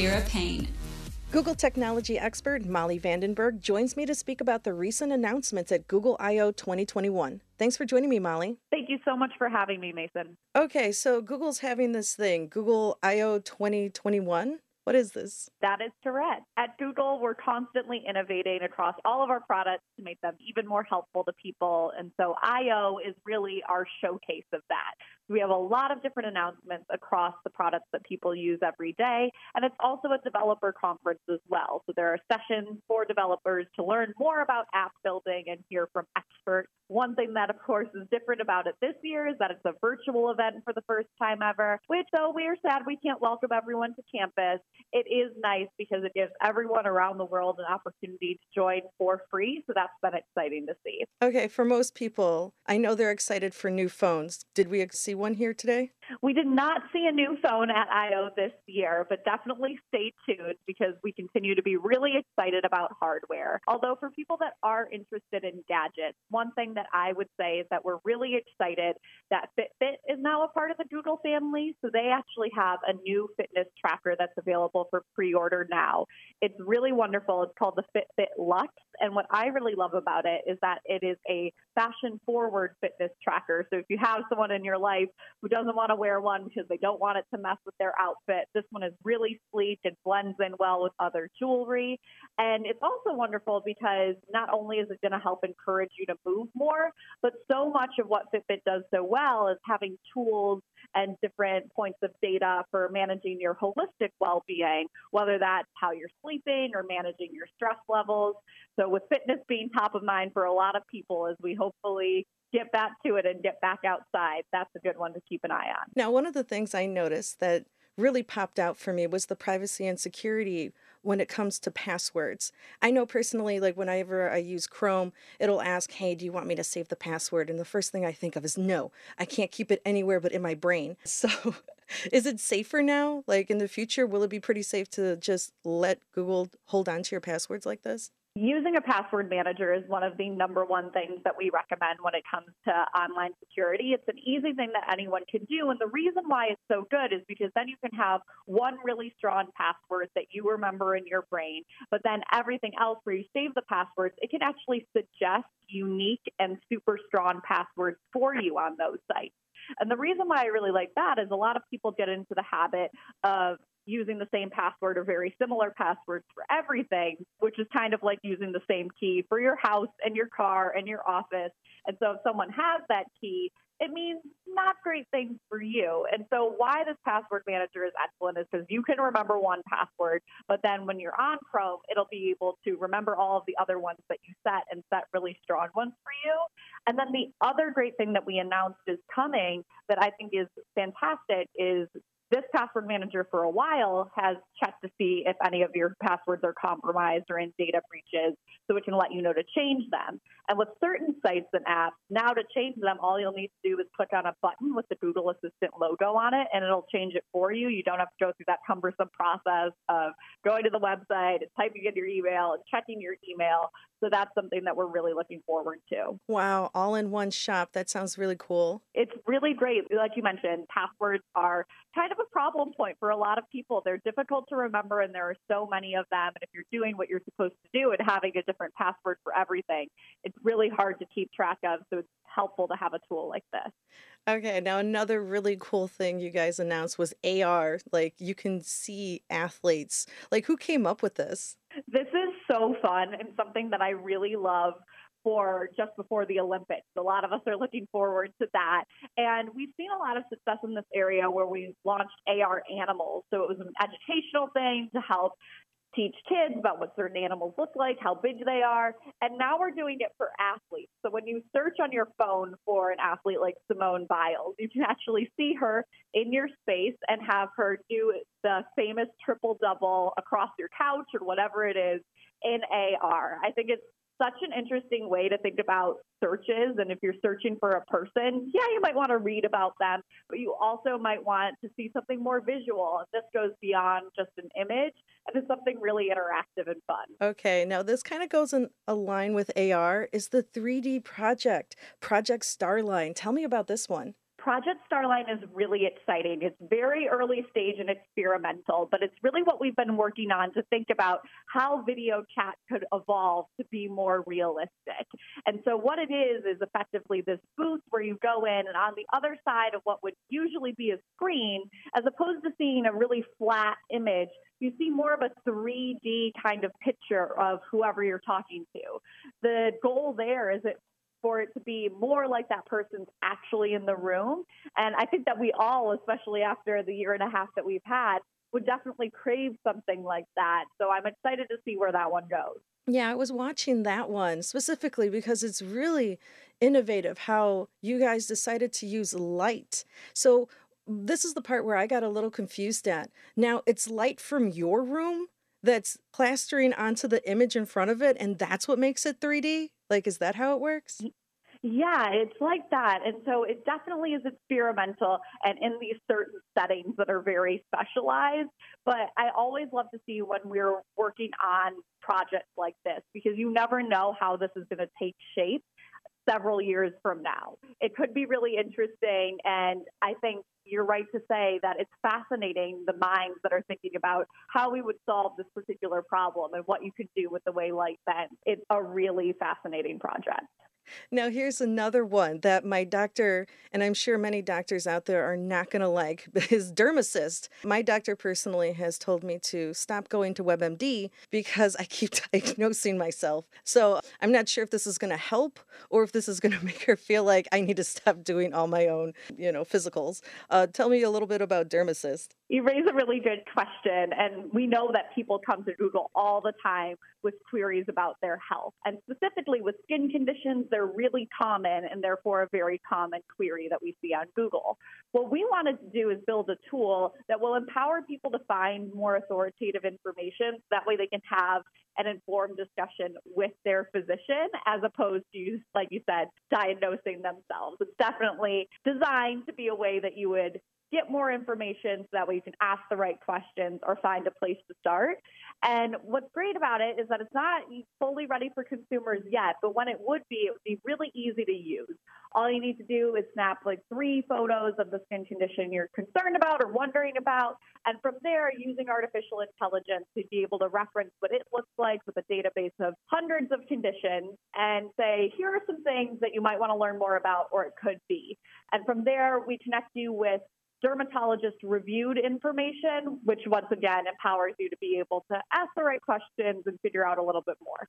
Vera Paine. Google technology expert Molly VandenBerg joins me to speak about the recent announcements at Google I/O 2021. Thanks for joining me, Molly. Thank you so much for having me, Mason. Okay, so Google's having this thing, Google I/O 2021. What is this? That is correct. At Google, we're constantly innovating across all of our products to make them even more helpful to people. And so I/O is really our showcase of that. We have a lot of different announcements across the products that people use every day. And it's also a developer conference as well. So there are sessions for developers to learn more about app building and hear from experts. One thing that, of course, is different about it this year is that it's a virtual event for the first time ever, which, though we are sad we can't welcome everyone to campus, it is nice because it gives everyone around the world an opportunity to join for free. So that's been exciting to see. Okay, for most people, I know they're excited for new phones. Did we see one here today? We did not see a new phone at I/O this year, but definitely stay tuned because we continue to be really excited about hardware. Although, for people that are interested in gadgets, one thing that I would say is that we're really excited that Fitbit is now a part of the Google family. So they actually have a new fitness tracker that's available for pre order now. It's really wonderful. It's called the Fitbit Luxe. And what I really love about it is that it is a fashion forward fitness tracker. So if you have someone in your life who doesn't want to wear one because they don't want it to mess with their outfit, this one is really sleek. It blends in well with other jewelry. And it's also wonderful because not only is it going to help encourage you to move more, but so much of what Fitbit does so well is having tools and different points of data for managing your holistic well being, whether that's how you're sleeping or managing your stress levels. So, with fitness being top of mind for a lot of people as we hopefully get back to it and get back outside, that's a good one to keep an eye on. Now, one of the things I noticed that really popped out for me was the privacy and security when it comes to passwords. I know personally, like whenever I use Chrome, it'll ask, Hey, do you want me to save the password? And the first thing I think of is, No, I can't keep it anywhere but in my brain. So, is it safer now? Like in the future, will it be pretty safe to just let Google hold on to your passwords like this? Using a password manager is one of the number one things that we recommend when it comes to online security. It's an easy thing that anyone can do. And the reason why it's so good is because then you can have one really strong password that you remember in your brain, but then everything else where you save the passwords, it can actually suggest unique and super strong passwords for you on those sites. And the reason why I really like that is a lot of people get into the habit of using the same password or very similar passwords for everything, which is kind of like using the same key for your house and your car and your office. And so if someone has that key, it means not great things for you. And so, why this password manager is excellent is because you can remember one password, but then when you're on Chrome, it'll be able to remember all of the other ones that you set and set really strong ones for you. And then the other great thing that we announced is coming that I think is fantastic is this password manager for a while has checked to see if any of your passwords are compromised or in data breaches, so it can let you know to change them. And with certain sites and apps, now to change them, all you'll need to do is click on a button with the Google Assistant logo on it, and it'll change it for you. You don't have to go through that cumbersome process of going to the website and typing in your email and checking your email. So that's something that we're really looking forward to. Wow, all in one shop. That sounds really cool. It's really great. Like you mentioned, passwords are kind of a problem point for a lot of people. They're difficult to remember, and there are so many of them. And if you're doing what you're supposed to do and having a different password for everything, it's really hard to keep track of. So it's helpful to have a tool like this. Okay, now another really cool thing you guys announced was AR. Like you can see athletes. Like who came up with this? This is so fun and something that I really love for just before the Olympics. A lot of us are looking forward to that. And we've seen a lot of success in this area where we've launched AR animals. So it was an educational thing to help teach kids about what certain animals look like, how big they are, and now we're doing it for athletes. So when you search on your phone for an athlete like Simone Biles, you can actually see her in your space and have her do the famous triple double across your couch or whatever it is in AR. I think it's such an interesting way to think about searches. And if you're searching for a person, yeah, you might want to read about them, but you also might want to see something more visual. And this goes beyond just an image and it's something really interactive and fun. Okay, now this kind of goes in a line with AR is the 3D project, Project Starline. Tell me about this one. Project Starline is really exciting. It's very early stage and experimental, but it's really what we've been working on to think about how video chat could evolve to be more realistic. And so, what it is, is effectively this booth where you go in, and on the other side of what would usually be a screen, as opposed to seeing a really flat image, you see more of a 3D kind of picture of whoever you're talking to. The goal there is that for it to be more like that person's actually in the room. And I think that we all, especially after the year and a half that we've had, would definitely crave something like that. So I'm excited to see where that one goes. Yeah, I was watching that one specifically because it's really innovative how you guys decided to use light. So this is the part where I got a little confused at. Now, it's light from your room that's plastering onto the image in front of it, and that's what makes it 3D? Like, is that how it works? Yeah, it's like that. And so it definitely is experimental and in these certain settings that are very specialized. But I always love to see when we're working on projects like this because you never know how this is going to take shape several years from now. It could be really interesting. And I think you're right to say that it's fascinating the minds that are thinking about how we would solve this particular problem and what you could do with the way light bends. It's a really fascinating project. Now, here's another one that my doctor, and I'm sure many doctors out there are not going to like, is DermAssist. My doctor personally has told me to stop going to WebMD because I keep diagnosing myself. So I'm not sure if this is going to help or if this is going to make her feel like I need to stop doing all my own, you know, physicals. Uh, tell me a little bit about DermAssist. You raise a really good question, and we know that people come to Google all the time with queries about their health, and specifically with skin conditions. They're really common and therefore a very common query that we see on Google. What we wanted to do is build a tool that will empower people to find more authoritative information. That way they can have an informed discussion with their physician as opposed to, like you said, diagnosing themselves. It's definitely designed to be a way that you would get more information so that way you can ask the right questions or find a place to start. And what's great about it is that it's not fully ready for consumers yet, but when it would be, it would be really easy to use. All you need to do is snap like three photos of the skin condition you're concerned about or wondering about. And from there, using artificial intelligence to be able to reference what it looks like with a database of hundreds of conditions and say, here are some things that you might want to learn more about or it could be. And from there, we connect you with dermatologist reviewed information, which once again empowers you to be able to ask the right questions and figure out a little bit more.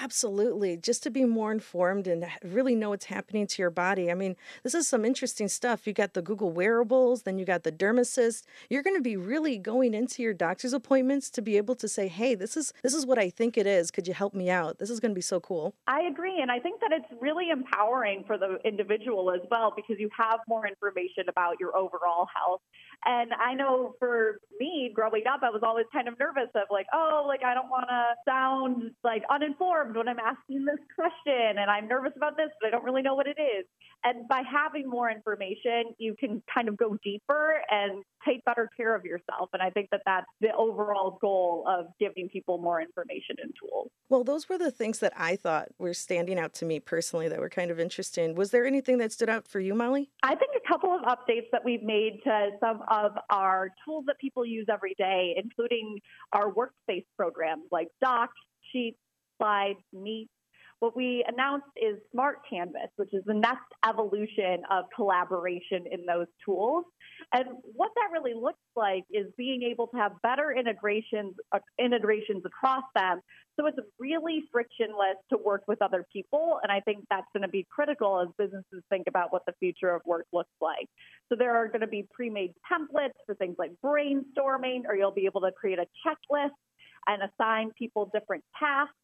Absolutely. Just to be more informed and really know what's happening to your body. I mean, this is some interesting stuff. You got the Google wearables, then you got the DermAssist. You're going to be really going into your doctor's appointments to be able to say, "Hey, this is this is what I think it is. Could you help me out?" This is going to be so cool. I agree, and I think that it's really empowering for the individual as well because you have more information about your overall health. And I know for me, growing up, I was always kind of nervous of like, "Oh, like I don't want to sound like uninformed." when I'm asking this question and I'm nervous about this, but I don't really know what it is. And by having more information, you can kind of go deeper and take better care of yourself. And I think that that's the overall goal of giving people more information and tools. Well, those were the things that I thought were standing out to me personally that were kind of interesting. Was there anything that stood out for you, Molly? I think a couple of updates that we've made to some of our tools that people use every day, including our workspace programs like Docs, Sheets, slides, meet. What we announced is Smart Canvas, which is the next evolution of collaboration in those tools. And what that really looks like is being able to have better integrations uh, integrations across them. So it's really frictionless to work with other people. And I think that's going to be critical as businesses think about what the future of work looks like. So there are going to be pre-made templates for things like brainstorming, or you'll be able to create a checklist and assign people different tasks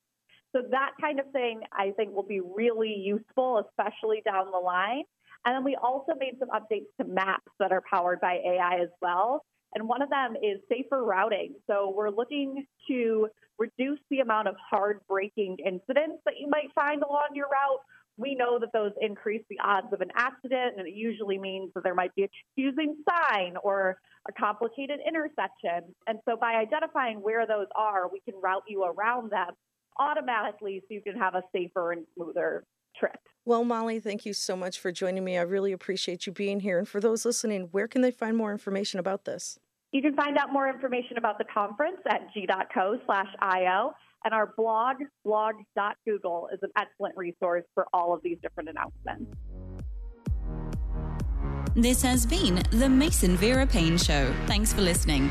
so that kind of thing I think will be really useful, especially down the line. And then we also made some updates to maps that are powered by AI as well. And one of them is safer routing. So we're looking to reduce the amount of hard braking incidents that you might find along your route. We know that those increase the odds of an accident, and it usually means that there might be a confusing sign or a complicated intersection. And so by identifying where those are, we can route you around them automatically so you can have a safer and smoother trip. Well, Molly, thank you so much for joining me. I really appreciate you being here. And for those listening, where can they find more information about this? You can find out more information about the conference at g.co slash IO. And our blog, blog.google, is an excellent resource for all of these different announcements. This has been the Mason Vera Paine Show. Thanks for listening.